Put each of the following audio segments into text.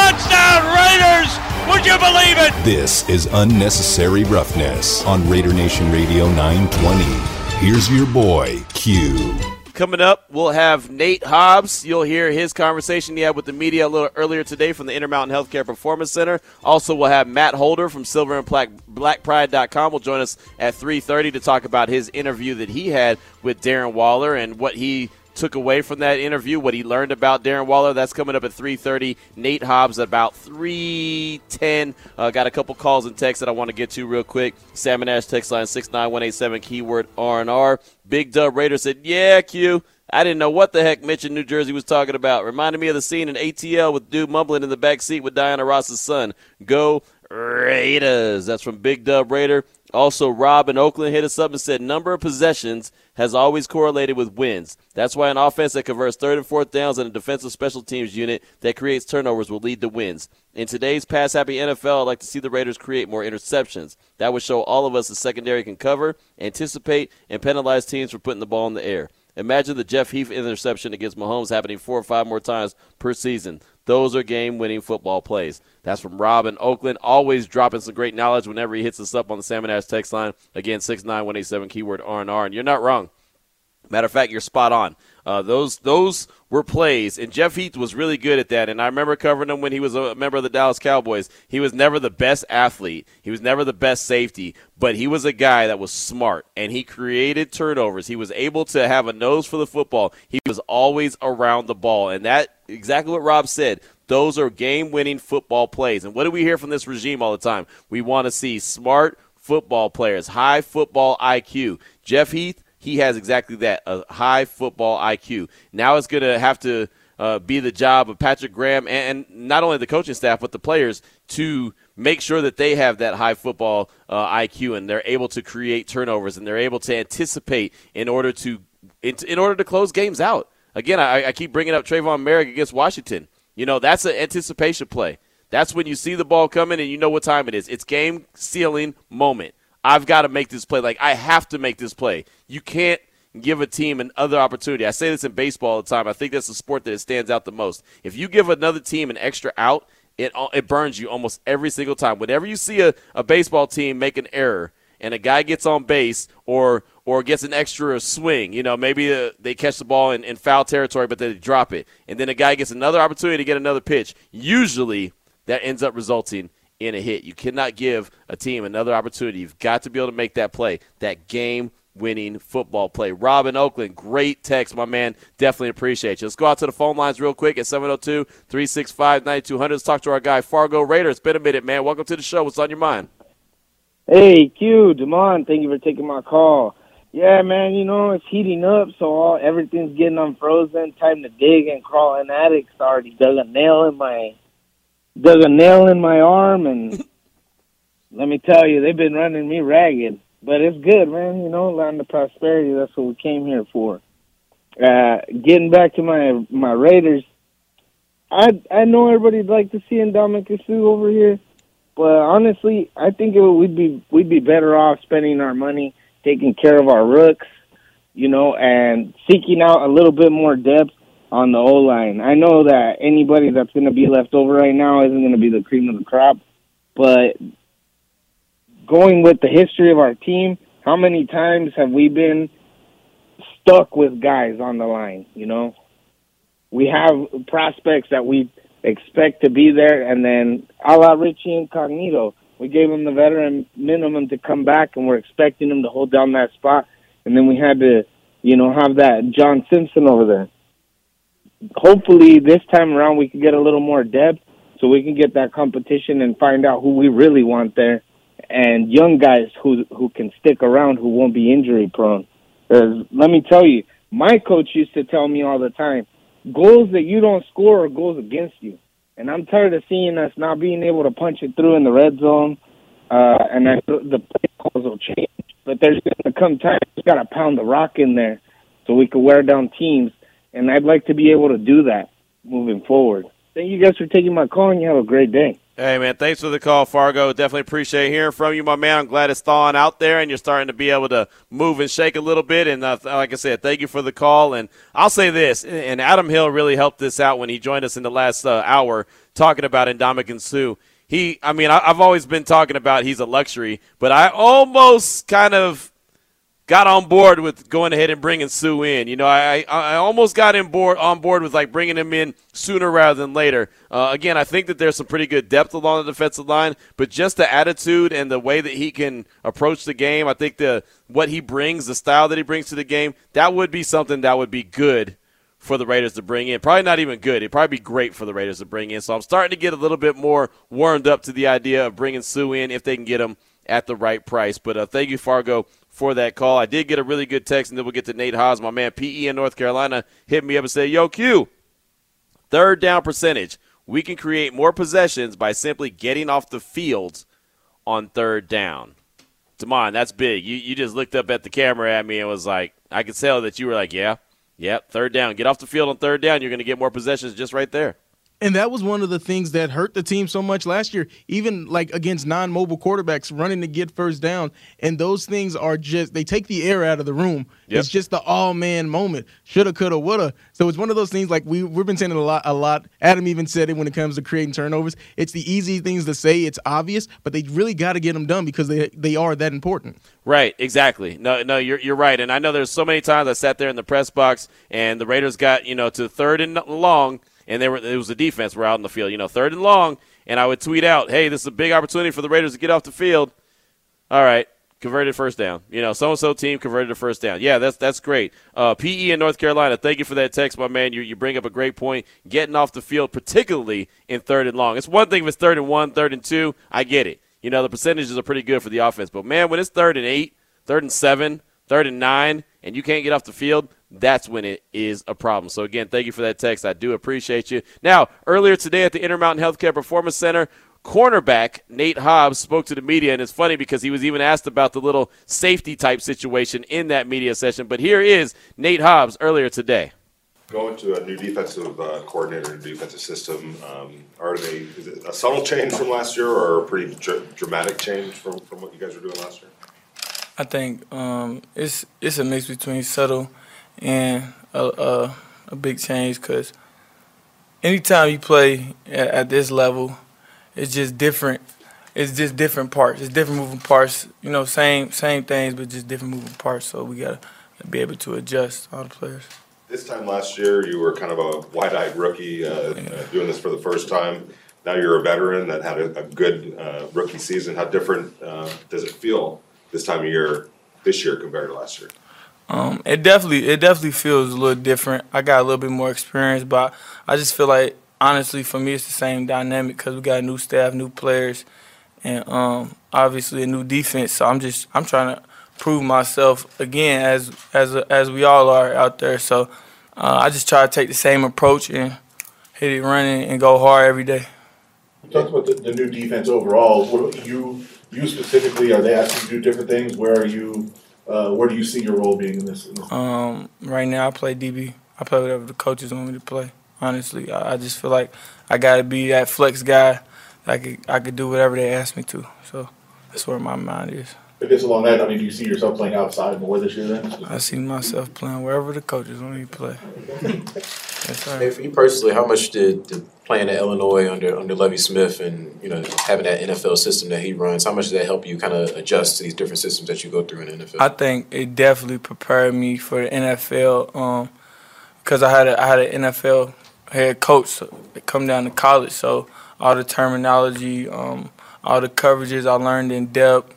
touchdown, Raiders! Would you believe it? This is unnecessary roughness on Raider Nation Radio 920. Here's your boy, Q. Coming up, we'll have Nate Hobbs. You'll hear his conversation he had with the media a little earlier today from the Intermountain Healthcare Performance Center. Also, we'll have Matt Holder from Silver and Black, BlackPride.com will join us at 3:30 to talk about his interview that he had with Darren Waller and what he took away from that interview, what he learned about Darren Waller. That's coming up at 3:30. Nate Hobbs about 3:10. Uh, got a couple calls and texts that I want to get to real quick. Salmon Ash text line 69187 keyword R&R. Big Dub Raider said, "Yeah, Q." I didn't know what the heck Mitch in New Jersey was talking about. Reminded me of the scene in ATL with dude mumbling in the back seat with Diana Ross's son. Go Raiders. That's from Big Dub Raider. Also, Rob in Oakland hit us up and said number of possessions has always correlated with wins. That's why an offense that converts third and fourth downs and a defensive special teams unit that creates turnovers will lead to wins. In today's pass happy NFL, I'd like to see the Raiders create more interceptions. That would show all of us the secondary can cover, anticipate, and penalize teams for putting the ball in the air. Imagine the Jeff Heath interception against Mahomes happening four or five more times per season. Those are game winning football plays. That's from Rob in Oakland. Always dropping some great knowledge whenever he hits us up on the Salmon Ash text line. Again, 69187 keyword R&R. And you're not wrong. Matter of fact, you're spot on. Uh, those those were plays, and Jeff Heath was really good at that. And I remember covering him when he was a member of the Dallas Cowboys. He was never the best athlete, he was never the best safety, but he was a guy that was smart, and he created turnovers. He was able to have a nose for the football. He was always around the ball, and that exactly what Rob said. Those are game-winning football plays. And what do we hear from this regime all the time? We want to see smart football players, high football IQ. Jeff Heath he has exactly that a high football IQ. Now it's going to have to uh, be the job of Patrick Graham and, and, not only the coaching staff, but the players to make sure that they have that high football uh, IQ and they're able to create turnovers and they're able to anticipate in order to in, in order to close games out. Again, I, I keep bringing up Tre'von Moehrig against Washington. You know, that's an anticipation play. That's when you see the ball coming and you know what time it is. It's game sealing moment. I've got to make this play. Like, I have to make this play. You can't give a team another opportunity. I say this in baseball all the time. I think that's the sport that stands out the most. If you give another team an extra out, it, it burns you almost every single time. Whenever you see a, a baseball team make an error and a guy gets on base or or gets an extra swing, you know, maybe uh, they catch the ball in, in foul territory, but they drop it, and then a guy gets another opportunity to get another pitch. Usually, that ends up resulting in a hit. You cannot give a team another opportunity. You've got to be able to make that play, that game winning football play. Rob in Oakland, great text, my man. Definitely appreciate you. Let's go out to the phone lines real quick at 702 365 9200. Let's talk to our guy, Fargo Raider. It's been a minute, man. Welcome to the show. What's on your mind? Hey, Q, Demond, thank you for taking my call. Yeah, man, you know, it's heating up, so all, everything's getting unfrozen. Time to dig and crawl in attics. Already dug a nail in my dug a nail in my arm, and let me tell you, they've been running me ragged. But it's good, man. You know, land of prosperity. That's what we came here for. Uh, getting back to my my Raiders, I I know everybody'd like to see Ndamukong Suh over here, but honestly, I think it, we'd be we'd be better off spending our money taking care of our rooks, you know, and seeking out a little bit more depth on the O line. I know that anybody that's going to be left over right now isn't going to be the cream of the crop, but going with the history of our team, how many times have we been stuck with guys on the line? You know, we have prospects that we expect to be there, and then a la Richie Incognito, we gave him the veteran minimum to come back, and we're expecting him to hold down that spot, and then we had to, you know, have that John Simpson over there hopefully this time around we can get a little more depth so we can get that competition and find out who we really want there and young guys who who can stick around who won't be injury prone. Because let me tell you, my coach used to tell me all the time, goals that you don't score are goals against you. and I'm tired of seeing us not being able to punch it through in the red zone. Uh, and I, the play calls will change, but there's going to come time we got to pound the rock in there so we can wear down teams. And I'd like to be able to do that moving forward. Thank you guys for taking my call, and you have a great day. Hey, man, thanks for the call, Fargo. Definitely appreciate hearing from you, my man. I'm glad it's thawing out there and you're starting to be able to move and shake a little bit. And uh, like I said, thank you for the call. And I'll say this, and Adam Hill really helped this out when he joined us in the last uh, hour talking about Ndamukong Suh. He, I mean, I, I've always been talking about he's a luxury, but I almost kind of got on board with going ahead and bringing Suh in. You know, I I almost got in board on board with like bringing him in sooner rather than later. Uh, again, I think that there's some pretty good depth along the defensive line, but just the attitude and the way that he can approach the game, I think the what he brings, the style that he brings to the game, that would be something that would be good for the Raiders to bring in. Probably not even good. It'd probably be great for the Raiders to bring in. So I'm starting to get a little bit more warmed up to the idea of bringing Suh in if they can get him at the right price. But uh, thank you, Fargo, for that call. I did get a really good text, and then we'll get to Nate Hobbs, my man PE in North Carolina, hit me up and say, Yo, Q, third down percentage. We can create more possessions by simply getting off the field on third down. Damon, that's big. You, you just looked up at the camera at me and was like, I could tell that you were like, yeah, yeah, third down. Get off the field on third down. You're going to get more possessions just right there. And that was one of the things that hurt the team so much last year, even like against non mobile quarterbacks running to get first down. And those things are just, they take the air out of the room. Yep. It's just the all man moment. Shoulda, coulda, woulda. So it's one of those things like we, we've been saying it a lot, a lot. Adam even said it when it comes to creating turnovers. It's the easy things to say, it's obvious, but they really got to get them done because they, they are that important. Right, exactly. No, no, you're, you're right. And I know there's so many times I sat there in the press box and the Raiders got, you know, to third and long and there were it was the defense were out in the field. You know, third and long, and I would tweet out, "Hey, this is a big opportunity for the Raiders to get off the field." All right, converted first down. You know, so and so team converted a first down. Yeah, that's that's great. Uh, PE in North Carolina, thank you for that text, my man. You you bring up a great point. Getting off the field, particularly in third and long. It's one thing if it's third and one, third and two. I get it. You know, the percentages are pretty good for the offense, but man, when it's third and eight, third and seven, third and nine, and you can't get off the field, that's when it is a problem. So, again, thank you for that text. I do appreciate you. Now, earlier today at the Intermountain Healthcare Performance Center, cornerback Nate Hobbs spoke to the media, and it's funny because he was even asked about the little safety type situation in that media session. But here is Nate Hobbs earlier today. Going to a new defensive uh, coordinator, new defensive system, um, are they is it a subtle change from last year or a pretty dr- dramatic change from, from what you guys were doing last year? I think um, it's it's a mix between subtle and a, a, a big change because anytime you play at, at, this level, it's just different. It's just different parts. It's different moving parts. You know, same same things, but just different moving parts. So we gotta be able to adjust all the players. This time last year, you were kind of a wide-eyed rookie uh, yeah. uh, doing this for the first time. Now you're a veteran that had a, a good uh, rookie season. How different uh, does it feel this time of year, this year compared to last year? Um, it definitely it definitely feels a little different. I got a little bit more experience, but I just feel like honestly for me it's the same dynamic because we got new staff, new players, and um, obviously a new defense. So I'm just I'm trying to prove myself again as as as we all are out there. So uh, I just try to take the same approach and hit it running and go hard every day. You about the, the new defense overall. What you you specifically? Are they asking you to do different things? Where are you? Uh, where do you see your role being in this? Um, right now, I play DB. I play whatever the coaches want me to play. Honestly, I, I just feel like I got to be that flex guy. I could I could do whatever they ask me to. So that's where my mind is. If it's along that, I mean, do you see yourself playing outside more this year then? I see myself playing wherever the coaches want me to play. yes, sir. Hey, for you personally, how much did, did playing at Illinois under under Lovie Smith and you know having that NFL system that he runs, how much did that help you kind of adjust to these different systems that you go through in the NFL? I think it definitely prepared me for the NFL um, because I had a, I had an NFL head coach come down to college, so all the terminology, um, all the coverages I learned in depth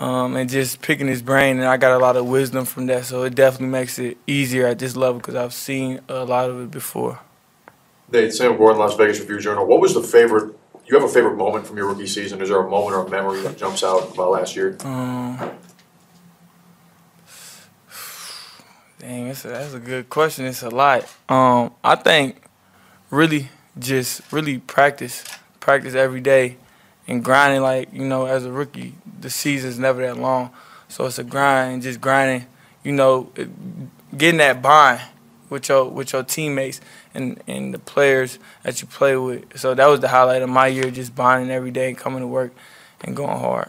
um, and just picking his brain. And I got a lot of wisdom from that, so it definitely makes it easier at this level because I've seen a lot of it before. Nate, Sam Gordon, Las Vegas Review Journal. What was the favorite? You have a favorite moment from your rookie season? Is there a moment or a memory that jumps out about last year? Um, dang, that's a, that's a good question. It's a lot. Um, I think really just really practice, practice every day, and grinding. Like you know, as a rookie, the season's never that long, so it's a grind, just grinding. You know, getting that bond with your with your teammates and, and the players that you play with. So that was the highlight of my year, just bonding every day and coming to work and going hard.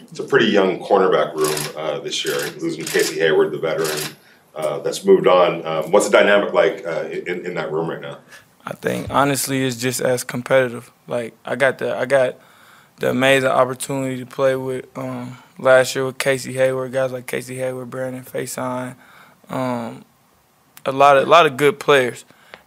It's a pretty young cornerback room uh, this year, losing Casey Hayward, the veteran uh, that's moved on. Um, what's the dynamic like uh, in, in that room right now? I think honestly, it's just as competitive. Like I got the I got the amazing opportunity to play with um, last year with Casey Hayward, guys like Casey Hayward, Brandon Facyson, um, a lot of a lot of good players,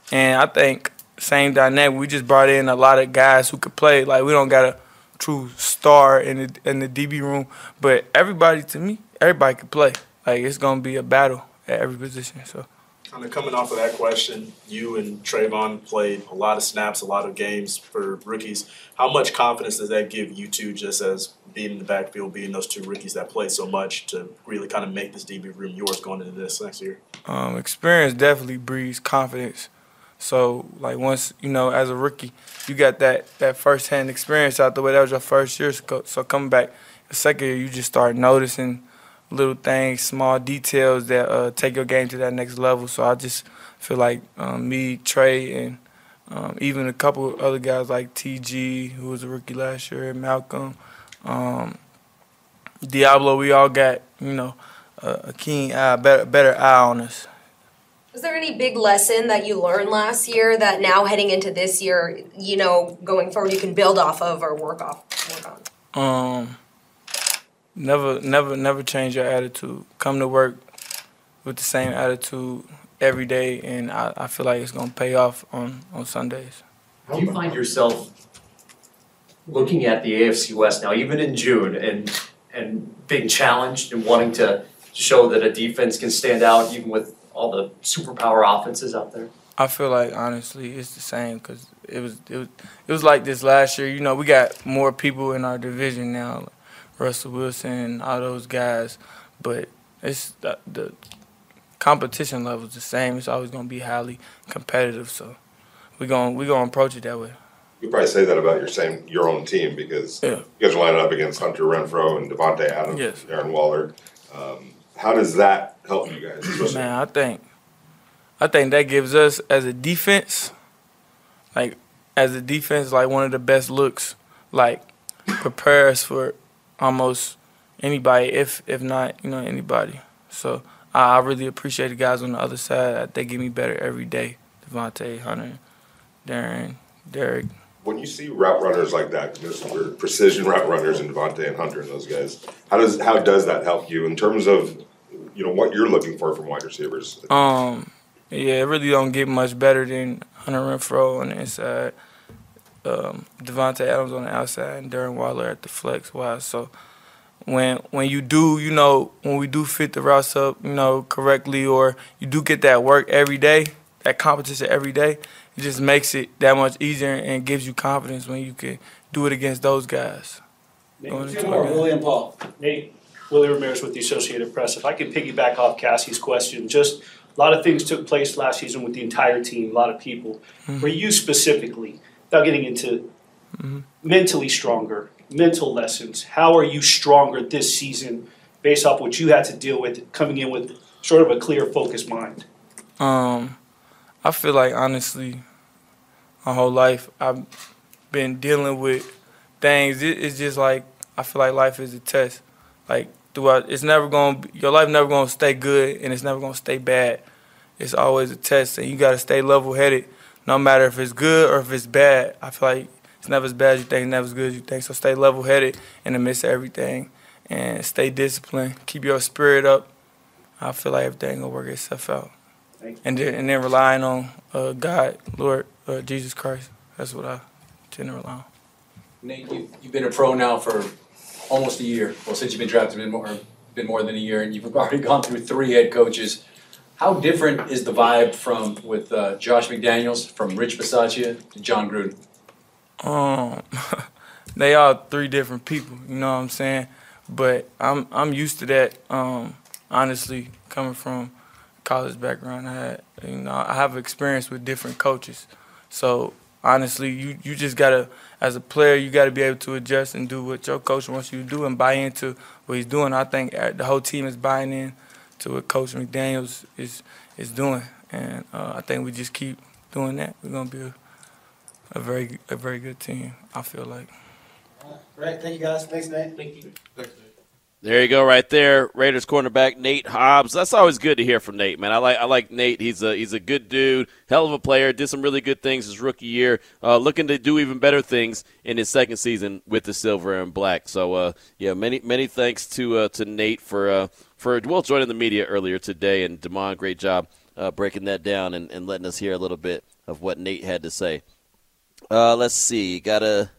and I think same dynamic. We just brought in a lot of guys who could play. Like we don't got a true star in the in the DB room, but everybody to me, everybody can play. Like it's gonna be a battle at every position. So. Kind of coming off of that question, you and Trevon played a lot of snaps, a lot of games for rookies. How much confidence does that give you two, just as being in the backfield, being those two rookies that play so much, to really kind of make this DB room yours going into this next year? Um, experience definitely breeds confidence. So, like once you know, as a rookie, you got that that first hand experience out the way. That was your first year. So coming back the second year, you just start noticing little things, small details that uh, take your game to that next level. So I just feel like um, me, Trey, and um, even a couple other guys like TG, who was a rookie last year, Malcolm, um, Diablo, we all got you know a, a keen eye, better better eye on us. Was there any big lesson that you learned last year that now heading into this year, you know, going forward, you can build off of or work off work on? Um never never never change your attitude. Come to work with the same attitude every day, and I, I feel like it's gonna pay off on on Sundays. Do you find yourself looking at the AFC West now, even in June, and and being challenged and wanting to show that a defense can stand out even with all the superpower offenses out there? I feel like honestly it's the same because it was it was it was like this last year. You know, we got more people in our division now. Russell Wilson, all those guys, but it's the, the competition level is the same. It's always going to be highly competitive. So we're going we going to approach it that way. You probably say that about your same your own team because yeah. you guys are lining up against Hunter Renfrow and Davante Adams, yes. Darren Waller. Um, how does that help you guys? Man, I think I think that gives us as a defense, like as a defense, like one of the best looks. Like prepare us for almost anybody, if if not you know anybody. So I, I really appreciate the guys on the other side. They get me better every day. Davante, Hunter, Darren, Derek. When you see route runners like that, there's precision route runners and Davante and Hunter and those guys. How does how does that help you in terms of you know what you're looking for from wide receivers? Um, yeah, it really don't get much better than Hunter Renfrow on the inside um, Davante Adams on the outside and Darren Waller at the flex wise. So when when you do, you know, when we do fit the routes up, you know, correctly, or you do get that work every day, that competition every day, it just makes it that much easier and gives you confidence when you can do it against those guys. Nate, William Paul. Nate, Willie Ramirez with the Associated Press. If I could piggyback off Cassie's question, just a lot of things took place last season with the entire team, a lot of people. Mm-hmm. For you specifically, without getting into mm-hmm. mentally stronger, mental lessons. How are you stronger this season based off what you had to deal with coming in with sort of a clear, focused mind? Um, I feel like honestly, my whole life I've been dealing with things. it's just like I feel like life is a test. Like throughout, it's never gonna your life never gonna stay good, and it's never gonna stay bad. It's always a test, and you gotta stay level headed no matter if it's good or if it's bad. I feel like it's never as bad as you think, never as good as you think. So stay level headed in the midst of everything and stay disciplined. Keep your spirit up. I feel like everything will work itself out. And then, and then relying on uh, God, Lord, uh, Jesus Christ. That's what I tend to rely on. Nate, you, you've been a pro now for almost a year. Well, since you've been drafted, been more, been more than a year, and you've already gone through three head coaches. How different is the vibe from with uh, Josh McDaniels from Rich Bisaccia to Jon Gruden? Um, they are three different people. You know what I'm saying? But I'm I'm used to that. Um, honestly, coming from college background, I had you know I have experience with different coaches, So honestly, you you just gotta as a player, you got to be able to adjust and do what your coach wants you to do and buy into what he's doing. I think uh, the whole team is buying in to what Coach McDaniels is is doing, and uh, I think we just keep doing that. We're gonna be a, a very a very good team. I feel like. All right, thank you guys. Thanks, Nate. Thank you. Thanks, Nate. There you go, right there. Raiders cornerback Nate Hobbs. That's always good to hear from Nate, man. I like I like Nate. He's a he's a good dude, hell of a player. Did some really good things his rookie year. Uh, looking to do even better things in his second season with the silver and black. So uh, yeah, many many thanks to uh, to Nate for uh, for well joining the media earlier today, and Demond, great job uh, breaking that down and, and letting us hear a little bit of what Nate had to say. Uh, let's see, got a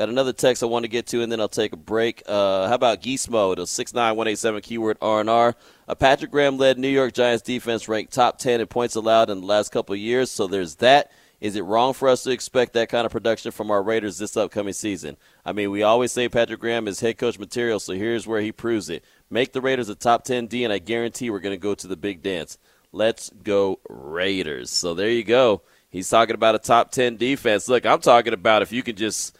Got another text I want to get to, and then I'll take a break. Uh, how about Geese Mode, a 69187 keyword R&R. A Patrick Graham-led New York Giants defense ranked top 10 in points allowed in the last couple years, so there's that. Is it wrong for us to expect that kind of production from our Raiders this upcoming season? I mean, we always say Patrick Graham is head coach material, so here's where he proves it. Make the Raiders a top 10 D, and I guarantee we're going to go to the big dance. Let's go Raiders. So there you go. He's talking about a top 10 defense. Look, I'm talking about if you can just –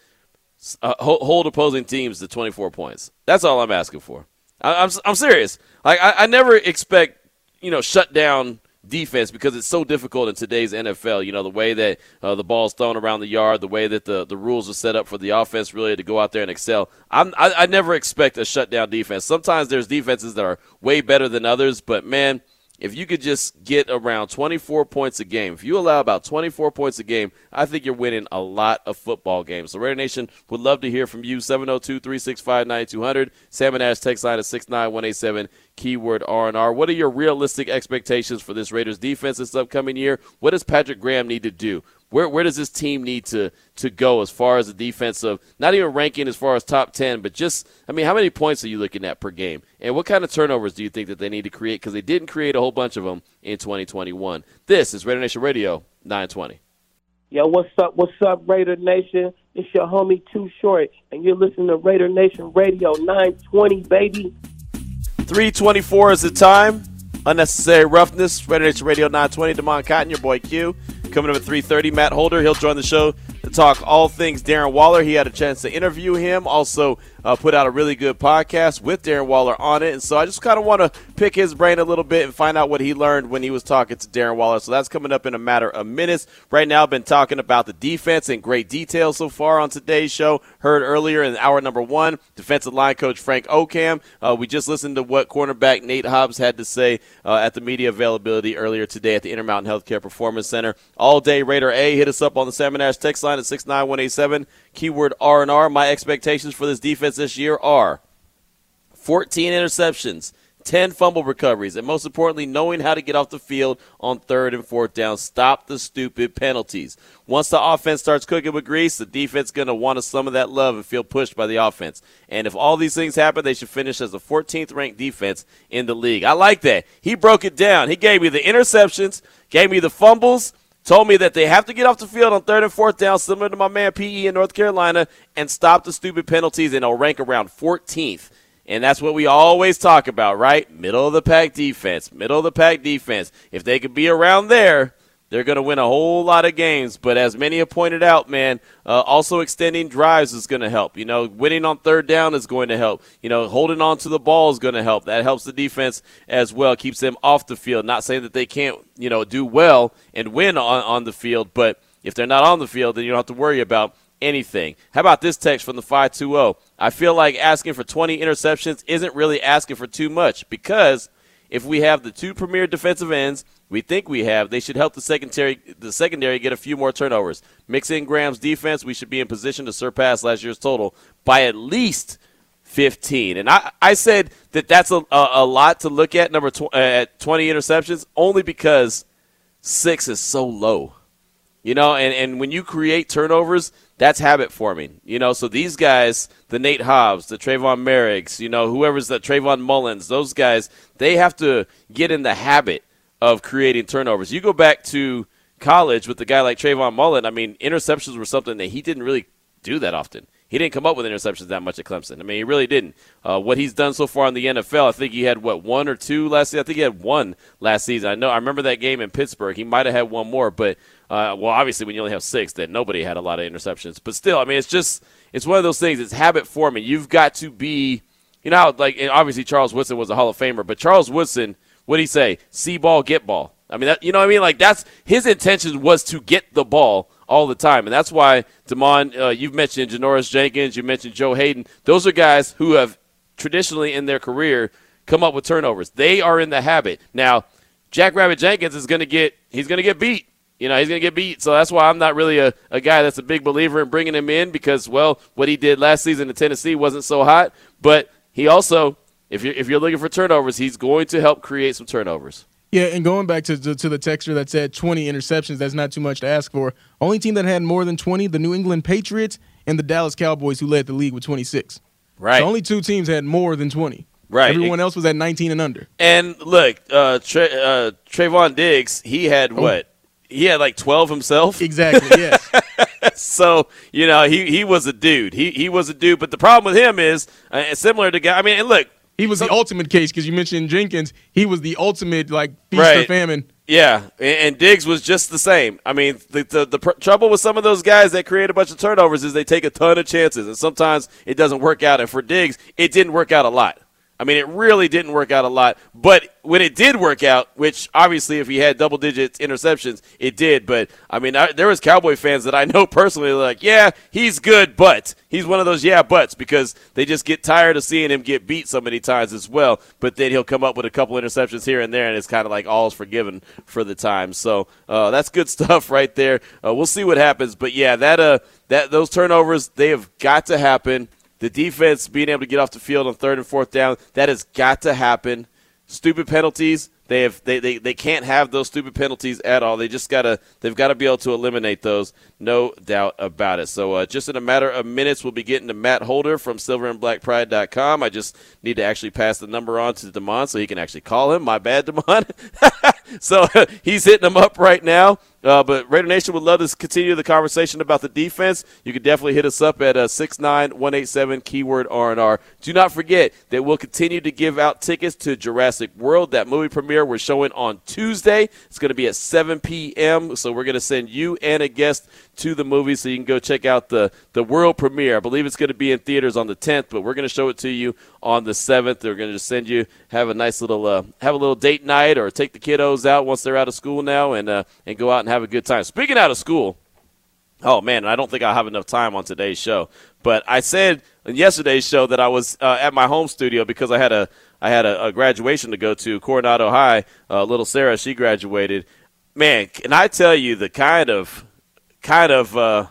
uh, hold opposing teams to 24 points. That's all I'm asking for. I, am I'm, I'm serious. Like I, I never expect you know shut down defense because it's so difficult in today's NFL. You know the way that uh, the ball's thrown around the yard, the way that the, the rules are set up for the offense really to go out there and excel. I'm, I, I never expect a shutdown defense. Sometimes there's defenses that are way better than others, but man, if you could just get around 24 points a game, if you allow about 24 points a game, I think you're winning a lot of football games. So Raider Nation would love to hear from you. 702-365-9200. Salmon Ash text line is 69187, keyword R&R. What are your realistic expectations for this Raiders defense this upcoming year? What does Patrick Graham need to do? Where where does this team need to to go as far as the defensive? Not even ranking as far as top ten, but just I mean, how many points are you looking at per game? And what kind of turnovers do you think that they need to create? Because they didn't create a whole bunch of them in 2021. This is Raider Nation Radio 920. Yo, what's up? What's up, Raider Nation? It's your homie Too Short, and you're listening to Raider Nation Radio 920, baby. 324 is the time. Unnecessary roughness. Raider Nation Radio 920. Demond Cotton, your boy Q. Coming up at 3.30, Matt Holder. He'll join the show to talk all things Darren Waller. He had a chance to interview him. Also, uh, put out a really good podcast with Darren Waller on it. And so I just kind of want to pick his brain a little bit and find out what he learned when he was talking to Darren Waller. So that's coming up in a matter of minutes. Right now, I've been talking about the defense in great detail so far on today's show. Heard earlier in hour number one, defensive line coach Frank Okam. Uh, we just listened to what cornerback Nate Hobbs had to say uh, at the media availability earlier today at the Intermountain Healthcare Performance Center. All day Raider A. Hit us up on the Salmon Ash text line at 69187 keyword R&R. My expectations for this defense this year are 14 interceptions, 10 fumble recoveries, and most importantly, knowing how to get off the field on third and fourth down. Stop the stupid penalties. Once the offense starts cooking with grease, the defense is going to want some of that love and feel pushed by the offense. And if all these things happen, they should finish as the 14th ranked defense in the league. I like that. He broke it down. He gave me the interceptions, gave me the fumbles, told me that they have to get off the field on third and fourth down, similar to my man PE in North Carolina, and stop the stupid penalties, and they'll rank around 14th. And that's what we always talk about, right? Middle of the pack defense, middle of the pack defense. If they could be around there, they're going to win a whole lot of games. But as many have pointed out, man, uh, also extending drives is going to help. You know, winning on third down is going to help. You know, holding on to the ball is going to help. That helps the defense as well, keeps them off the field. Not saying that they can't, you know, do well and win on, on the field, but if they're not on the field, then you don't have to worry about anything. How about this text from the 520? I feel like asking for 20 interceptions isn't really asking for too much because if we have the two premier defensive ends we think we have, they should help the secondary the secondary get a few more turnovers. Mix in Graham's defense, we should be in position to surpass last year's total by at least 15. And I, I said that that's a, a, a lot to look at number tw- uh, at 20 interceptions only because six is so low. You know, and, and when you create turnovers, that's habit forming. You know, so these guys, the Nate Hobbs, the Trayvon Moehrigs, you know, whoever's the Trayvon Mullens, those guys, they have to get in the habit of creating turnovers. You go back to college with a guy like Trayvon Mullen, I mean, interceptions were something that he didn't really do that often. He didn't come up with interceptions that much at Clemson. I mean, he really didn't. Uh, what he's done so far in the NFL, I think he had what one or two last season. I think he had one last season. I know. I remember that game in Pittsburgh. He might have had one more, but uh, well, obviously when you only have six, then nobody had a lot of interceptions. But still, I mean, it's just it's one of those things. It's habit forming. You've got to be, you know, like obviously Charles Woodson was a Hall of Famer, but Charles Woodson, what did he say? See ball, get ball. I mean, that, you know what I mean? Like that's his intention was to get the ball all the time, and that's why Demond. Uh, you've mentioned Janoris Jenkins, you mentioned Joe Haden. Those are guys who have traditionally in their career come up with turnovers. They are in the habit now. Jack Rabbit Jenkins is going to get he's going to get beat. You know, he's going to get beat. So that's why I'm not really a, a guy that's a big believer in bringing him in because, well, what he did last season in Tennessee wasn't so hot. But he also, if you're, if you're looking for turnovers, he's going to help create some turnovers. Yeah, and going back to, to, to the texture that said 20 interceptions, that's not too much to ask for. Only team that had more than 20, the New England Patriots and the Dallas Cowboys, who led the league with 26. Right. So only two teams had more than 20. Right. Everyone else was at 19 and under. And look, uh, Tra- uh, Trevon Diggs, he had Oh. what? He had like 12 himself. Exactly, yes. so, you know, he, he was a dude. He, he was a dude. But the problem with him is, uh, similar to guy, I mean, and look, He was the ultimate case because you mentioned Jenkins. He was the ultimate, like, feast Right. or famine. Yeah, and, and Diggs was just the same. I mean, the, the the pr- trouble with some of those guys that create a bunch of turnovers is they take a ton of chances, and sometimes it doesn't work out. And for Diggs, it didn't work out a lot. I mean, it really didn't work out a lot. But when it did work out, which obviously if he had double digit interceptions, it did. But I mean, I, there was Cowboy fans that I know personally like, yeah, he's good, but he's one of those yeah buts because they just get tired of seeing him get beat so many times as well. But then he'll come up with a couple interceptions here and there, and it's kind of like all's forgiven for the time. So uh, that's good stuff right there. Uh, we'll see what happens. But yeah, that uh, that those turnovers they have got to happen. The defense being able to get off the field on third and fourth down, that has got to happen. Stupid penalties, they have they, they, they can't have those stupid penalties at all. They just gotta they've got to be able to eliminate those, no doubt about it. So uh, just in a matter of minutes, we'll be getting to Matt Holder from SilverandBlackPride.com. I just need to actually pass the number on to Demond so he can actually call him. My bad, Demond. so he's hitting him up right now. Uh, but Raider Nation would love to continue the conversation about the defense. You can definitely hit us up at uh, 69187 keyword R&R. Do not forget that we'll continue to give out tickets to Jurassic World. That movie premiere we're showing on Tuesday. It's going to be at 7 p.m. So we're going to send you and a guest to the movie so you can go check out the, the world premiere. I believe it's going to be in theaters on the 10th, but we're going to show it to you on the 7th. They're going to just send you have a nice little uh, have a little date night or take the kiddos out once they're out of school now and uh, and go out and have a good time. Speaking out of school, Oh man, I don't think I'll have enough time on today's show. But I said in yesterday's show that I was uh, at my home studio because I had a I had a, a graduation to go to Coronado High. Uh, little Sarah, she graduated. Man, can I tell you the kind of kind of uh,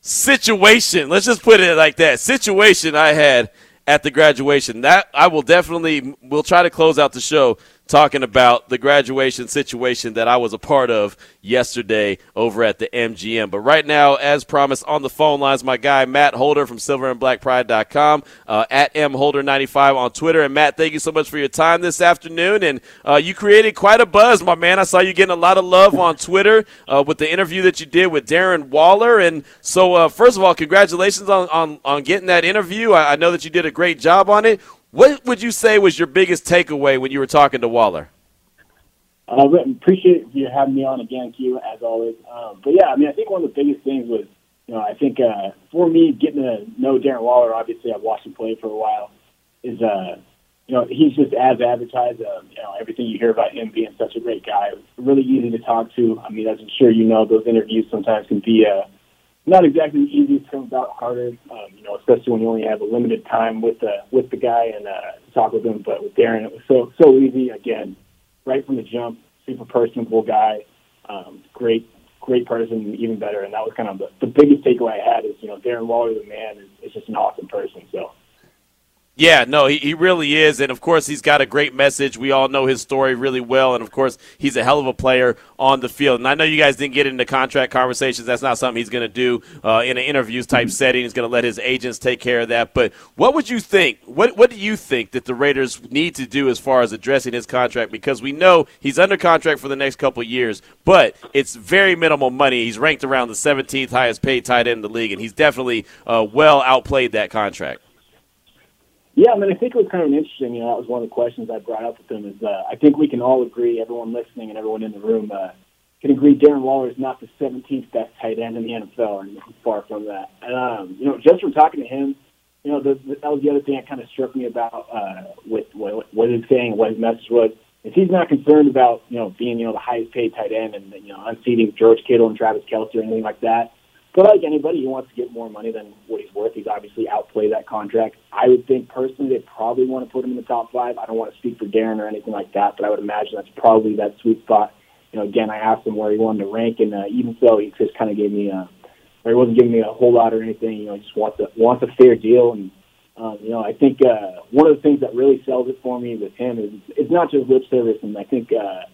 situation? Let's just put it like that. Situation I had at the graduation. That I will definitely we'll try to close out the show talking about the graduation situation that I was a part of yesterday over at the MGM. But right now, as promised, on the phone lines, my guy Matt Holder from SilverandBlackPride.com uh, at mholder95 on Twitter. And Matt, thank you so much for your time this afternoon. And uh, you created quite a buzz, my man. I saw you getting a lot of love on Twitter uh, with the interview that you did with Darren Waller. And so, uh, first of all, congratulations on, on, on getting that interview. I, I know that you did a great job on it. What would you say was your biggest takeaway when you were talking to Waller? I uh, appreciate you having me on again, Q, as always. Um, but yeah, I mean, I think one of the biggest things was, you know, I think uh, for me getting to know Darren Waller, obviously I've watched him play for a while, is, uh, you know, he's just as advertised. Uh, you know, everything you hear about him being such a great guy, really easy to talk to. I mean, as I'm sure you know, those interviews sometimes can be uh, not exactly the easiest, comes about harder. Um, you know, especially when you only have a limited time with the with the guy and uh, to talk with him. But with Darren, it was so so easy. Again, right from the jump, super personable guy, um, great great person, even better. And that was kind of the, the biggest takeaway I had is you know Darren Waller, the man, is, is just an awesome person. So Yeah, no, he, he really is. And of course, he's got a great message. We all know his story really well. And of course, he's a hell of a player on the field. And I know you guys didn't get into contract conversations. That's not something he's going to do uh, in an interviews type mm-hmm. setting. He's going to let his agents take care of that. But what would you think? What, what do you think that the Raiders need to do as far as addressing his contract? Because we know he's under contract for the next couple years, but it's very minimal money. He's ranked around the 17th highest paid tight end in the league, and he's definitely uh, well outplayed that contract. Yeah, I mean, I think it was kind of interesting. You know, that was one of the questions I brought up with him. Is uh, I think we can all agree, everyone listening and everyone in the room uh, can agree, Darren Waller is not the 17th best tight end in the NFL, and far from that. And um, you know, just from talking to him, you know, the, the, that was the other thing that kind of struck me about uh, with what, what was saying, what his message was. Is he's not concerned about you know being you know the highest paid tight end and you know unseating George Kittle and Travis Kelce or anything like that. But like anybody, he wants to get more money than what he's worth. He's obviously outplayed that contract. I would think personally they probably want to put him in the top five. I don't want to speak for Darren or anything like that, but I would imagine that's probably that sweet spot. You know, again, I asked him where he wanted to rank, and uh, even so, he just kind of gave me a, or he wasn't giving me a whole lot or anything. You know, he just wants a wants a fair deal, and um, you know, I think uh, one of the things that really sells it for me with him is it's not just lip service, and I think uh,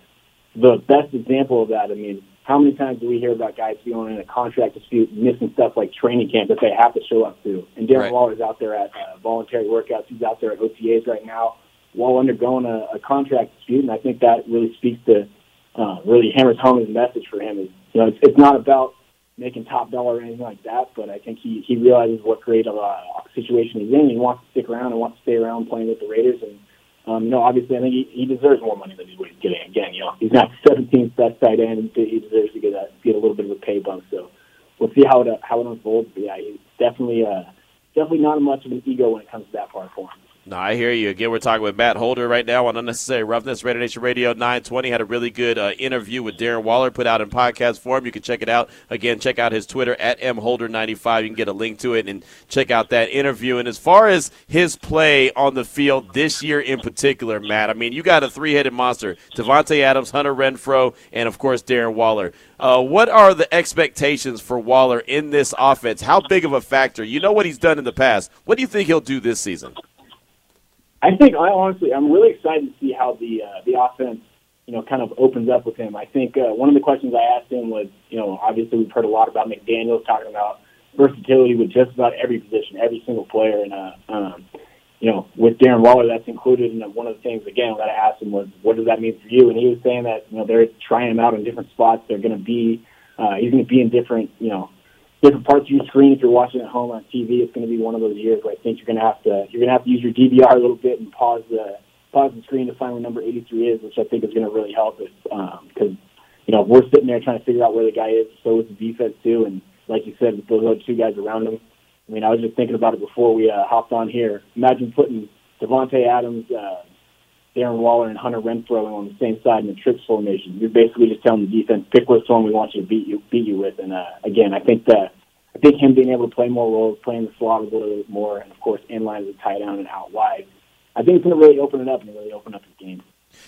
the best example of that, I mean how many times do we hear about guys being in a contract dispute, missing stuff like training camp that they have to show up to? And Darren right. Waller's out there at uh, voluntary workouts. He's out there at OTAs right now while undergoing a, a contract dispute. And I think that really speaks to, uh, really hammers home his message for him. Is you know, it's, it's not about making top dollar or anything like that, but I think he he realizes what great of a situation he's in. He wants to stick around and wants to stay around playing with the Raiders and um, you know, obviously, I think he, he deserves more money than he's getting. Again, you know, he's not 17th best tight end, and he deserves to get a get a little bit of a pay bump. So we'll see how it how it unfolds. But yeah, he's definitely uh, definitely not much of an ego when it comes to that far for him. No, I hear you. Again, we're talking with Matt Holder right now on Unnecessary Roughness. Raider Nation Radio 920 had a really good uh, interview with Darren Waller put out in podcast form. You can check it out. Again, check out his Twitter at mholder95. You can get a link to it and check out that interview. And as far as his play on the field this year in particular, Matt, I mean, you got a three headed monster Davante Adams, Hunter Renfrow, and of course, Darren Waller. Uh, what are the expectations for Waller in this offense? How big of a factor? You know what he's done in the past. What do you think he'll do this season? I think I honestly, I'm really excited to see how the uh, the offense, you know, kind of opens up with him. I think uh, one of the questions I asked him was, you know, obviously we've heard a lot about McDaniel's talking about versatility with just about every position, every single player, and uh, um, you know, with Darren Waller, that's included. And one of the things again that I asked him was, what does that mean for you? And he was saying that you know they're trying him out in different spots. They're going to be, uh, he's going to be in different, you know, different parts of your screen. If you're watching at home on TV, it's going to be one of those years where I think you're going to have to you're going to have to use your DVR a little bit and pause the pause the screen to find where number 83 is, which I think is going to really help us because um, you know we're sitting there trying to figure out where the guy is. So is the defense too, and like you said, with those other two guys around him. I mean, I was just thinking about it before we uh, hopped on here. Imagine putting Davante Adams, uh, Darren Waller, and Hunter Renfrow on the same side in the trips formation. You're basically just telling the defense, pick which one we want you to beat you beat you with. And uh, again, I think that I think him being able to play more roles, playing the slot a little bit more, and of course in line as a tight end and out wide, I think it's going to really open it up and really open up his game.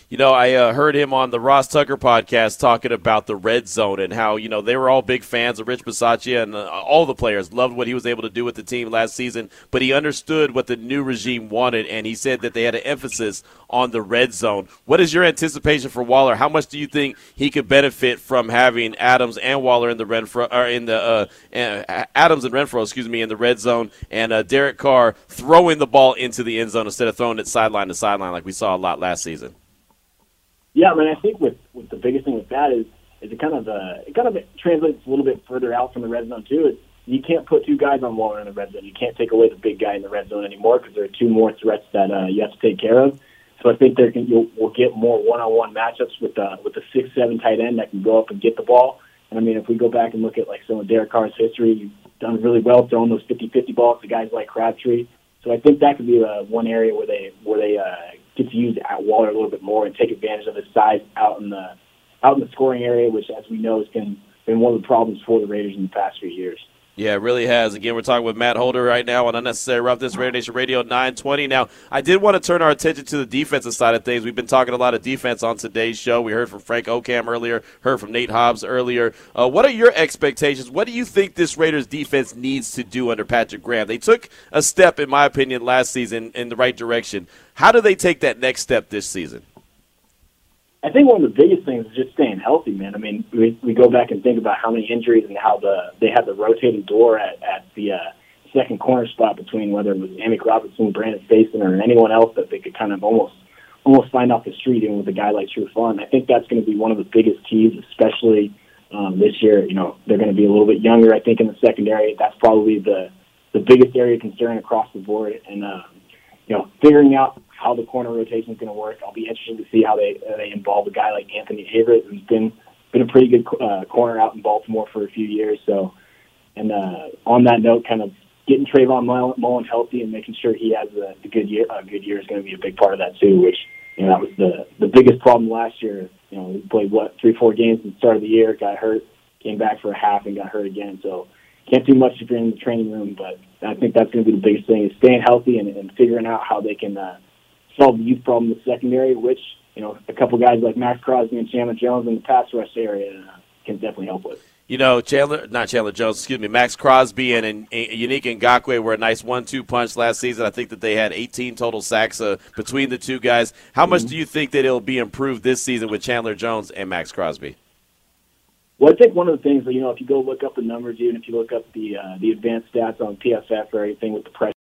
You know, I uh, heard him on the Ross Tucker podcast talking about the red zone and how, you know, they were all big fans of Rich Bisaccia and uh, all the players loved what he was able to do with the team last season, but he understood what the new regime wanted, and he said that they had an emphasis on the red zone. What is your anticipation for Waller? How much do you think he could benefit from having Adams and Waller in the Renfrow, or in the uh, uh Adams and Renfrow, excuse me, in the red zone, and uh, Derek Carr throwing the ball into the end zone instead of throwing it sideline to sideline like we saw a lot last season? Yeah, I mean, I think with, with the biggest thing with that is is it kind of uh, it kind of translates a little bit further out from the red zone too. Is you can't put two guys on Waller in the red zone. You can't take away the big guy in the red zone anymore because there are two more threats that uh, you have to take care of. So I think there can you'll we'll get more one-on-one matchups with the with the six seven tight end that can go up and get the ball. And I mean, if we go back and look at like some of Derek Carr's history, he's done really well throwing those 50-50 balls to guys like Crabtree. So I think that could be uh, one area where they where they uh, get to use at Waller a little bit more and take advantage of his size out in the out in the scoring area, which, as we know, has been been one of the problems for the Raiders in the past few years. Yeah, it really has. Again, we're talking with Matt Holder right now on Unnecessary Roughness, Raider Nation Radio 920. Now, I did want to turn our attention to the defensive side of things. We've been talking a lot of defense on today's show. We heard from Frank Okam earlier, heard from Nate Hobbs earlier. Uh, what are your expectations? What do you think this Raiders defense needs to do under Patrick Graham? They took a step, in my opinion, last season in the right direction. How do they take that next step this season? I think one of the biggest things is just staying healthy, man. I mean, we we go back and think about how many injuries and how the they had the rotating door at at the uh, second corner spot between whether it was Amik Robertson, Brandon Facyson, or anyone else that they could kind of almost almost find off the street, even with a guy like Trufant. I think that's going to be one of the biggest keys, especially um, this year. You know, they're going to be a little bit younger, I think, in the secondary. That's probably the the biggest area of concern across the board, and uh, you know, figuring out how the corner rotation is going to work. I'll be interested to see how they uh, they involve a guy like Anthony Averett, who's been been a pretty good uh, corner out in Baltimore for a few years. So, and uh, on that note, kind of getting Trayvon Mullen healthy and making sure he has a, a good year a good year is going to be a big part of that too. Which you know that was the the biggest problem last year. You know, he played what three four games at the start of the year, got hurt, came back for a half, and got hurt again. So can't do much if you're in the training room, but I think that's going to be the biggest thing is staying healthy and, and figuring out how they can uh, solve the youth problem in the secondary, which you know a couple guys like Maxx Crosby and Chandler Jones in the pass rush area uh, can definitely help with. You know, Chandler, not Chandler Jones, excuse me, Maxx Crosby and, and, and Yannick Ngakoue were a nice one-two punch last season. I think that they had 18 total sacks uh, between the two guys. How much mm-hmm. do you think that it'll be improved this season with Chandler Jones and Maxx Crosby? Well, I think one of the things that you know, if you go look up the numbers, even if you look up the uh, the advanced stats on PFF or anything with the pressure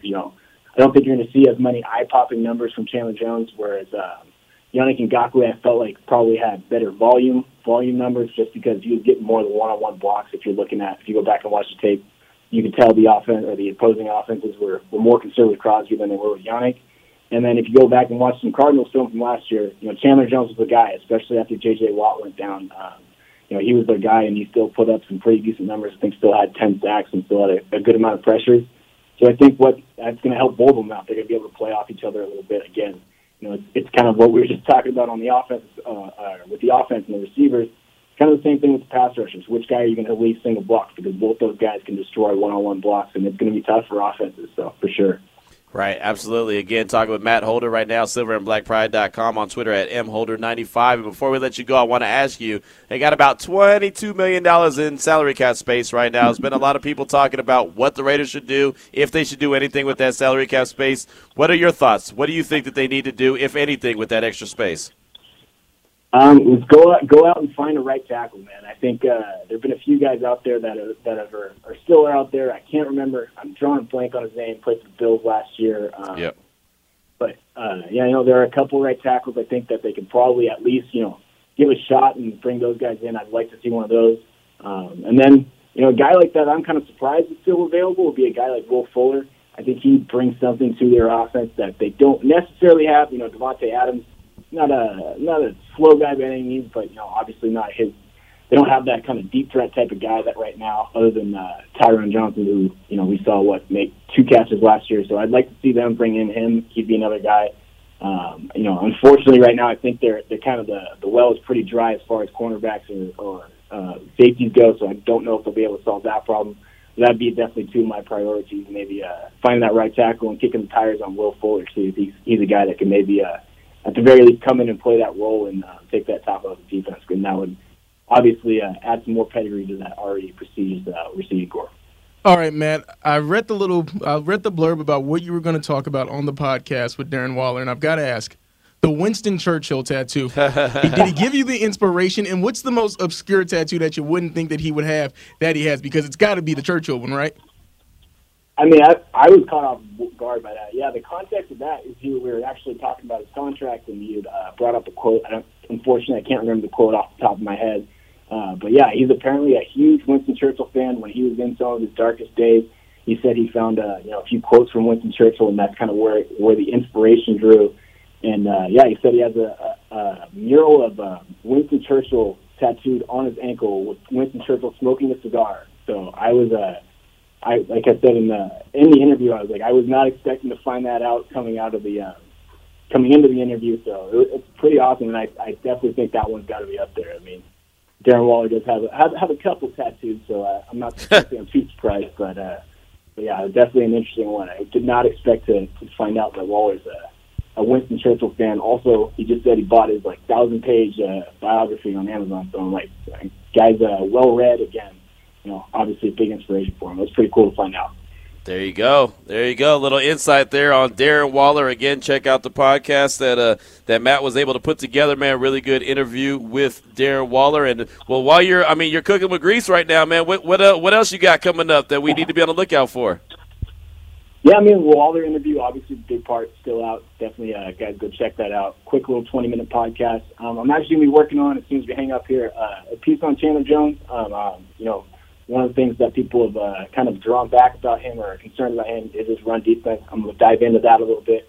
you know, I don't think you're going to see as many eye-popping numbers from Chandler Jones, whereas uh, Yannick Ngakoue, I felt like probably had better volume volume numbers just because was getting more of the one-on-one blocks. If you're looking at, if you go back and watch the tape, you can tell the offense or the opposing offenses were, were more concerned with Crosby than they were with Yannick. And then if you go back and watch some Cardinals film from last year, you know Chandler Jones was the guy, especially after J.J. Watt went down. Um, you know he was the guy, and he still put up some pretty decent numbers. I think still had 10 sacks and still had a, a good amount of pressures. So I think what that's going to help both of them out. They're going to be able to play off each other a little bit again. You know, it's, it's kind of what we were just talking about on the offense uh, uh, with the offense and the receivers. Kind of the same thing with the pass rushers. Which guy are you going to at least single block? Because both those guys can destroy one-on-one blocks, and it's going to be tough for offenses. So for sure. Right, absolutely. Again, talking with Matt Holder right now, silverandblackpride.com on Twitter at mholder95. And before we let you go, I want to ask you, they got about $22 million in salary cap space right now. There's been a lot of people talking about what the Raiders should do, if they should do anything with that salary cap space. What are your thoughts? What do you think that they need to do, if anything, with that extra space? Um, go out, go out and find a right tackle, man. I think uh, there've been a few guys out there that are, that are, are still out there. I can't remember. I'm drawing a blank on his name. Played for the Bills last year. Um, yep. But uh, yeah, you know there are a couple right tackles. I think that they could probably at least you know give a shot and bring those guys in. I'd like to see one of those. Um, and then you know a guy like that, I'm kind of surprised is still available. Would be a guy like Will Fuller. I think he brings something to their offense that they don't necessarily have. You know, Davante Adams not a not a slow guy by any means, but you know, obviously not his. They don't have that kind of deep threat type of guy that right now, other than uh, Tyron Johnson, who you know we saw what make two catches last year. So I'd like to see them bring in him. He'd be another guy. Um, you know, unfortunately, right now I think they're they're kind of the the well is pretty dry as far as cornerbacks or, or uh, safeties go. So I don't know if they'll be able to solve that problem. That'd be definitely two of my priorities. Maybe uh, finding that right tackle and kicking the tires on Will Fuller. See if he's he's a guy that can maybe uh, at the very least come in and play that role and uh, take that top of the defense. And that would obviously uh, add some more pedigree to that already prestigious uh, receiving corps. All right, Matt. I read the little, I read the blurb about what you were going to talk about on the podcast with Darren Waller, and I've got to ask, the Winston Churchill tattoo. Did he give you the inspiration? And what's the most obscure tattoo that you wouldn't think that he would have that he has? Because it's got to be the Churchill one, right? I mean, I, I was caught off guard by that. Yeah, the context of that is he, we were actually talking about his contract, and had uh, brought up a quote. I don't, unfortunately, I can't remember the quote off the top of my head. Uh, but yeah, he's apparently a huge Winston Churchill fan. When he was in some of his darkest days, he said he found uh, you know a few quotes from Winston Churchill, and that's kind of where where the inspiration drew. And uh, yeah, he said he has a, a, a mural of uh, Winston Churchill tattooed on his ankle with Winston Churchill smoking a cigar. So I was uh, I like I said in the in the interview, I was like I was not expecting to find that out coming out of the uh, coming into the interview. So it, it's pretty awesome, and I, I definitely think that one's got to be up there. I mean, Darren Waller does have a, have, have a couple tattoos, so uh, I'm not expecting I'm too surprised. But, uh, but yeah, definitely an interesting one. I did not expect to, to find out that Waller's a, a Winston Churchill fan. Also, he just said he bought his like thousand page uh, biography on Amazon. So I'm like, guy's uh, well read again. You know, obviously a big inspiration for him. It was pretty cool to find out. There you go. There you go. A little insight there on Darren Waller. Again, check out the podcast that uh, that Matt was able to put together, man. Really good interview with Darren Waller. And well, while you're, I mean, you're cooking with grease right now, man. What what, uh, what else you got coming up that we need to be on the lookout for? Yeah, I mean, Waller interview, obviously, big part still out. Definitely, uh, guys, go check that out. Quick little 20 minute podcast. Um, I'm actually going to be working on, as soon as we hang up here, uh, a piece on Chandler Jones. Um, um, you know, one of the things that people have uh, kind of drawn back about him or are concerned about him is his run defense. I'm going to dive into that a little bit,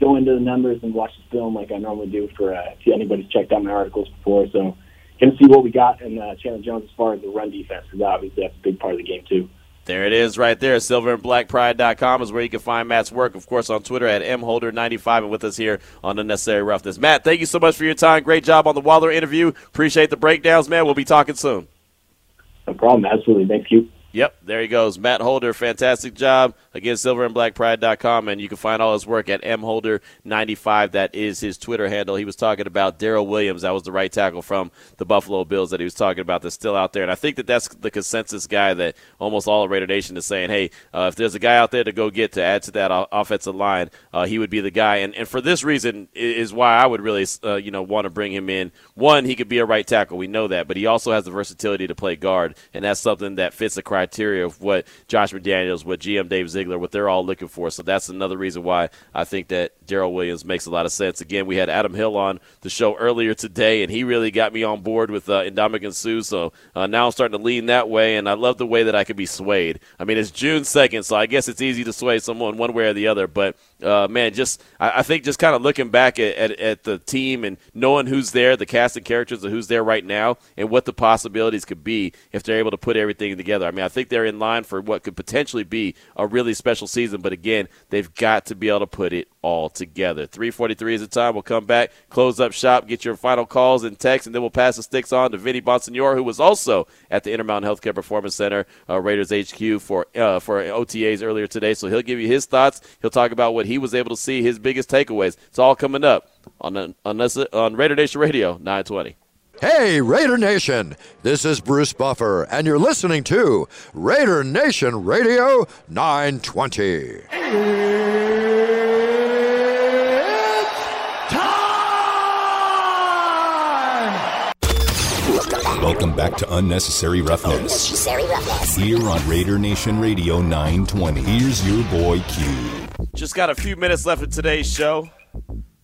go into the numbers and watch the film like I normally do for uh, if anybody's checked out my articles before. So, to see what we got in uh, Chandler Jones as far as the run defense because obviously that's a big part of the game too. There it is right there. Silverandblackpride.com is where you can find Matt's work. Of course, on Twitter at mholder95 and with us here on Unnecessary Roughness. Matt, thank you so much for your time. Great job on the Waller interview. Appreciate the breakdowns, man. We'll be talking soon. No problem. Absolutely. Thank you. Yep, there he goes. Matt Holder, fantastic job. Again, silverandblackpride.com, and you can find all his work at mholder95. That is his Twitter handle. He was talking about Daryl Williams. That was the right tackle from the Buffalo Bills that he was talking about that's still out there. And I think that that's the consensus guy that almost all of Raider Nation is saying, hey, uh, if there's a guy out there to go get to add to that offensive line, uh, he would be the guy. And, and for this reason is why I would really, uh, you know, want to bring him in. One, he could be a right tackle. We know that. But he also has the versatility to play guard, and that's something that fits the criteria of what Josh McDaniels, what GM Dave Ziegler, what they're all looking for. So that's another reason why I think that Daryl Williams makes a lot of sense. Again, we had Adam Hill on the show earlier today, and he really got me on board with uh, Ndamukong Suh. So uh, now I'm starting to lean that way, and I love the way that I could be swayed. I mean, it's June 2nd, so I guess it's easy to sway someone one way or the other. But uh, man, just I, I think just kind of looking back at, at, at, the team and knowing who's there, the cast and characters of who's there right now, and what the possibilities could be if they're able to put everything together. I mean, I think they're in line for what could potentially be a really special season, but again, they've got to be able to put it all together. 343 is the time. We'll come back, close up shop, get your final calls and texts, and then we'll pass the sticks on to Vinny Bonsignore, who was also at the Intermountain Healthcare Performance Center, uh, Raiders HQ, for uh, for OTAs earlier today. So he'll give you his thoughts. He'll talk about what he was able to see, his biggest takeaways. It's all coming up on on, on Raider Nation Radio 920. Hey, Raider Nation! This is Bruce Buffer, and you're listening to Raider Nation Radio 920. Welcome back to Unnecessary Roughness. Unnecessary Roughness. Here on Raider Nation Radio 920. Here's your boy Q. Just got a few minutes left in today's show.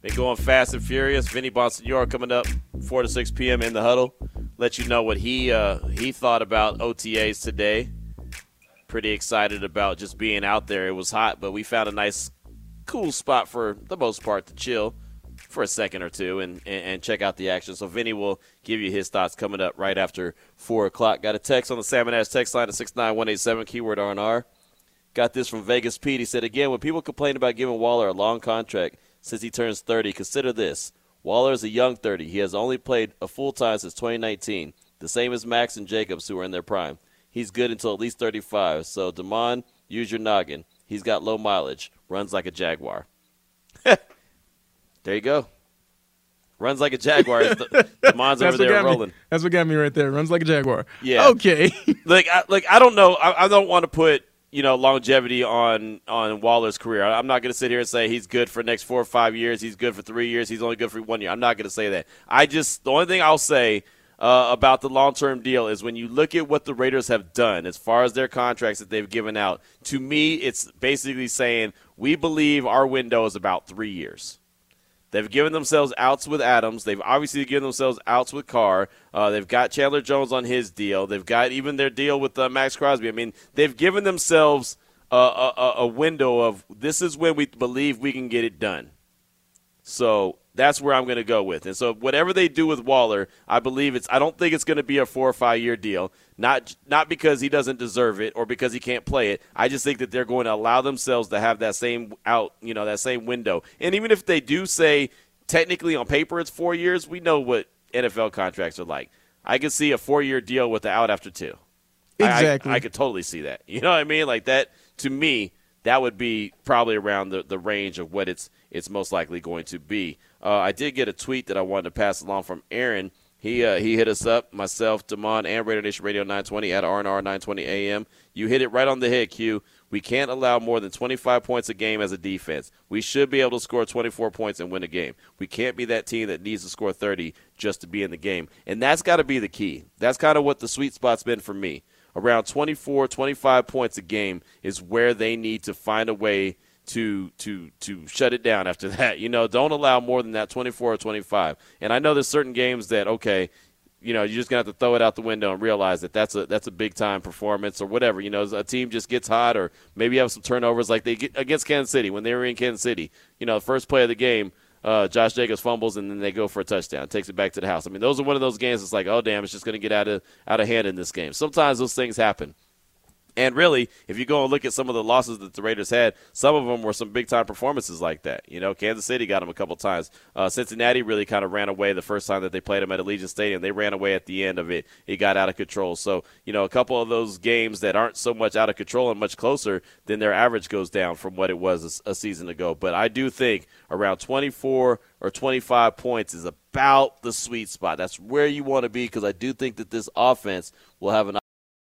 Been going fast and furious. Vinny Bonsignore coming up 4 to 6 p.m. in the huddle. Let you know what he uh, he thought about OTAs today. Pretty excited about just being out there. It was hot, but we found a nice, cool spot for the most part to chill for a second or two and, and, and, check out the action. So Vinny will give you his thoughts coming up right after 4 o'clock. Got a text on the Salmon Ash text line at 69187, keyword R&R. Got this from Vegas Pete. He said, again, when people complain about giving Waller a long contract – since he turns 30. Consider this Waller is a young 30. He has only played a full time since 2019, the same as Max and Jacobs, who are in their prime. He's good until at least 35. So, Damon, use your noggin. He's got low mileage, runs like a Jaguar. there you go. Runs like a Jaguar. Damon's over there rolling. Me. That's what got me right there. Runs like a Jaguar. Yeah. Okay. like, I, like I don't know. I, I don't want to put you know longevity on on Waller's career. I'm not going to sit here and say he's good for next four or five years. He's good for three years. He's only good for one year. I'm not going to say that. I just the only thing I'll say uh, about the long term deal is when you look at what the Raiders have done as far as their contracts that they've given out. To me, it's basically saying we believe our window is about three years. They've given themselves outs with Adams. They've obviously given themselves outs with Carr. Uh, they've got Chandler Jones on his deal. They've got even their deal with uh, Maxx Crosby. I mean, they've given themselves a, a, a window of this is when we believe we can get it done. So that's where I'm going to go with. And so whatever they do with Waller, I believe it's. I don't think it's going to be a four or five year deal. Not not because he doesn't deserve it or because he can't play it. I just think that they're going to allow themselves to have that same out, you know, that same window. And even if they do say technically on paper it's four years, we know what NFL contracts are like. I could see a four year deal with the out after two. Exactly. I, I, I could totally see that. You know what I mean? Like that to me, that would be probably around the, the range of what it's it's most likely going to be. Uh, I did get a tweet that I wanted to pass along from Aaron. He uh, he hit us up, myself, Damon, and Raider Nation Radio 920 at RNR 920 AM. You hit it right on the head, Q. We can't allow more than 25 points a game as a defense. We should be able to score 24 points and win a game. We can't be that team that needs to score 30 just to be in the game. And that's got to be the key. That's kind of what the sweet spot's been for me. Around 24, 25 points a game is where they need to find a way to to to shut it down after that. You know, don't allow more than that 24 or 25. And I know there's certain games that okay, you know, you're just gonna have to throw it out the window and realize that that's a that's a big time performance or whatever. You know, a team just gets hot, or maybe you have some turnovers like they get against Kansas City when they were in Kansas City. You know, first play of the game, uh, Josh Jacobs fumbles and then they go for a touchdown, takes it back to the house. I mean, those are one of those games. It's like, oh damn, it's just gonna get out of out of hand in this game. Sometimes those things happen. And really, if you go and look at some of the losses that the Raiders had, some of them were some big time performances like that. You know, Kansas City got them a couple times. Uh, Cincinnati really kind of ran away the first time that they played them at Allegiant Stadium. They ran away at the end of it. It got out of control. So, you know, a couple of those games that aren't so much out of control and much closer, then their average goes down from what it was a, a season ago. But I do think around 24 or 25 points is about the sweet spot. That's where you want to be because I do think that this offense will have an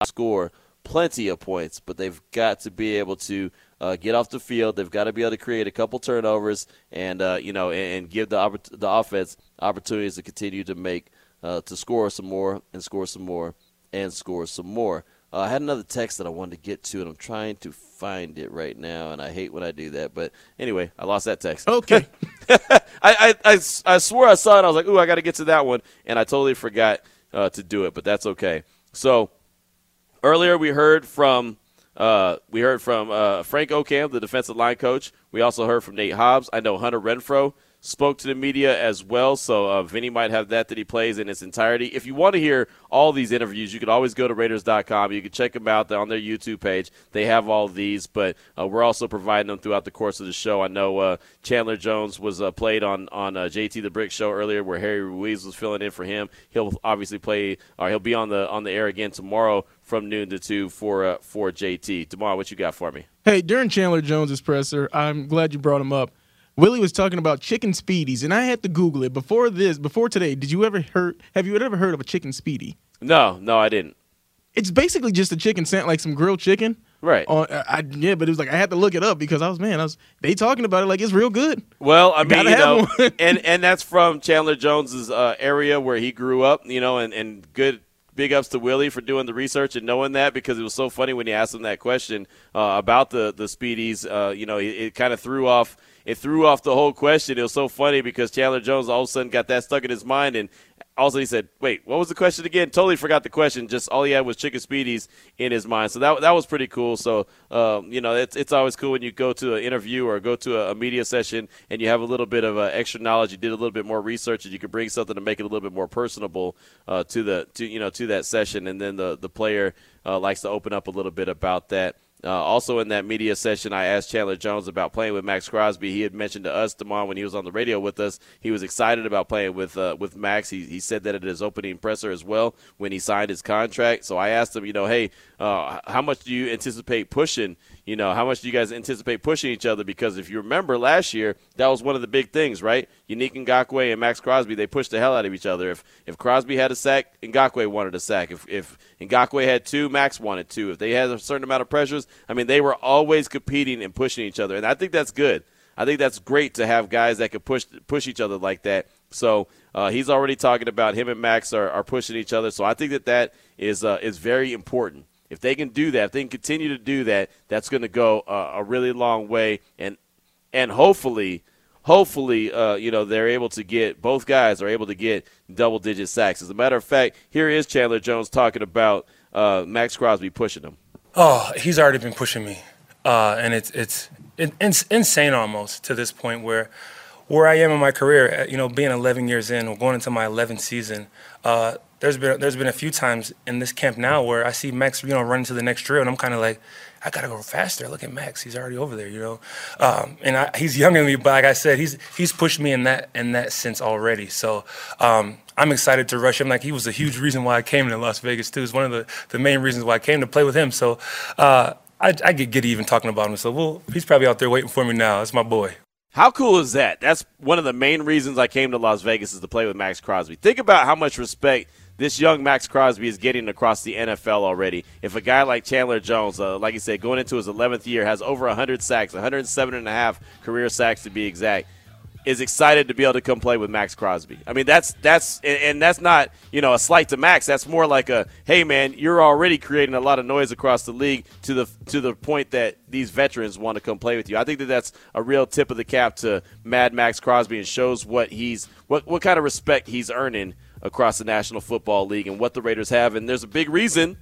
score plenty of points, but they've got to be able to uh, get off the field. They've got to be able to create a couple turnovers and uh, you know and, and, give the the offense opportunities to continue to make uh, to score some more and score some more and score some more. Uh, I had another text that I wanted to get to, and I'm trying to find it right now, and I hate when I do that. But anyway, I lost that text. Okay. I, I, I, I swore I saw it. I was like, ooh, I got to get to that one, and I totally forgot uh, to do it, but that's okay. So Earlier, we heard from uh, we heard from uh, Frank Okam, the defensive line coach. We also heard from Nate Hobbs. I know Hunter Renfrow spoke to the media as well. So uh, Vinny might have that that he plays in its entirety. If you want to hear all these interviews, you can always go to Raiders.com. You can check them out on their YouTube page. They have all these, but uh, we're also providing them throughout the course of the show. I know uh, Chandler Jones was uh, played on on uh, JT the Brick show earlier, where Harry Ruiz was filling in for him. He'll obviously play, or he'll be on the on the air again tomorrow from noon to two for uh, for JT. Tomorrow, what you got for me? Hey, during Chandler Jones's presser, I'm glad you brought him up. Willie was talking about chicken spiedies, and I had to Google it before this. Before today, did you ever heard? Have you ever heard of a chicken spiedie? No, no, I didn't. It's basically just a chicken sandwich, like some grilled chicken. Right. Uh, I, yeah, but it was like I had to look it up because I was man, I was they talking about it like it's real good. Well, I mean, you know, and and that's from Chandler Jones's uh, area where he grew up, you know, and and good big ups to Willie for doing the research and knowing that because it was so funny when he asked him that question uh, about the the spiedies. Uh, you know, it, it kind of threw off it threw off the whole question. It was so funny because Chandler Jones all of a sudden got that stuck in his mind, and also he said, "Wait, what was the question again?" Totally forgot the question. Just all he had was chicken spiedies in his mind. So that that was pretty cool. So um, you know, it's it's always cool when you go to an interview or go to a, a media session and you have a little bit of uh, extra knowledge. You did a little bit more research, and you could bring something to make it a little bit more personable uh, to the to you know to that session. And then the the player uh, likes to open up a little bit about that. Uh, also, in that media session, I asked Chandler Jones about playing with Maxx Crosby. He had mentioned to us, Damon, when he was on the radio with us, he was excited about playing with uh, with Max. He, he said that at his opening presser as well when he signed his contract. So I asked him, you know, hey, uh, how much do you anticipate pushing you know, how much do you guys anticipate pushing each other? Because if you remember last year, that was one of the big things, right? Yannick Ngakoue and Maxx Crosby, they pushed the hell out of each other. If if Crosby had a sack, Ngakoue wanted a sack. If if Ngakoue had two, Max wanted two. If they had a certain amount of pressures, I mean, they were always competing and pushing each other, and I think that's good. I think that's great to have guys that can push push each other like that. So uh, he's already talking about him and Max are, are pushing each other. So I think that that is uh, is very important. If they can do that, if they can continue to do that, that's going to go uh, a really long way, and and hopefully, hopefully, uh, you know, they're able to get both guys are able to get double digit sacks. As a matter of fact, here is Chandler Jones talking about uh, Maxx Crosby pushing him. Oh, he's already been pushing me, uh, and it's it's it's insane almost to this point where where I am in my career, uh, you know, being 11 years in, or going into my 11th season, uh, there's been there's been a few times in this camp now where I see Max, you know, running to the next drill, and I'm kind of like, I gotta go faster. Look at Max; he's already over there, you know. Um, and I, he's younger than me, but like I said, he's he's pushed me in that in that sense already. So um, I'm excited to rush him. Like he was a huge reason why I came to Las Vegas too. It's one of the, the main reasons why I came to play with him. So uh, I, I get giddy even talking about him. So well, he's probably out there waiting for me now. That's my boy. How cool is that? That's one of the main reasons I came to Las Vegas is to play with Maxx Crosby. Think about how much respect this young Maxx Crosby is getting across the NFL already. If a guy like Chandler Jones, uh, like you said, going into his 11th year, has over 100 sacks, 107 and a half career sacks to be exact, is excited to be able to come play with Maxx Crosby. I mean, that's that's and that's not you know a slight to Max. That's more like a hey man, you're already creating a lot of noise across the league to the to the point that these veterans want to come play with you. I think that that's a real tip of the cap to Mad Maxx Crosby and shows what he's what what kind of respect he's earning across the National Football League and what the Raiders have. And there's a big reason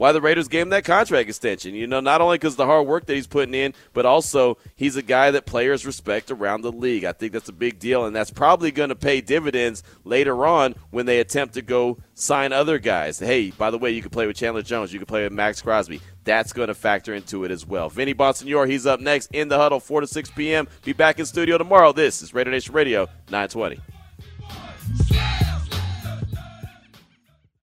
why the Raiders gave him that contract extension. You know, not only because the hard work that he's putting in, but also he's a guy that players respect around the league. I think that's a big deal, and that's probably going to pay dividends later on when they attempt to go sign other guys. Hey, by the way, you can play with Chandler Jones, you can play with Maxx Crosby. That's going to factor into it as well. Vinny Bonsignore, he's up next in the huddle, 4 to 6 p.m. Be back in studio tomorrow. This is Raider Nation Radio 920.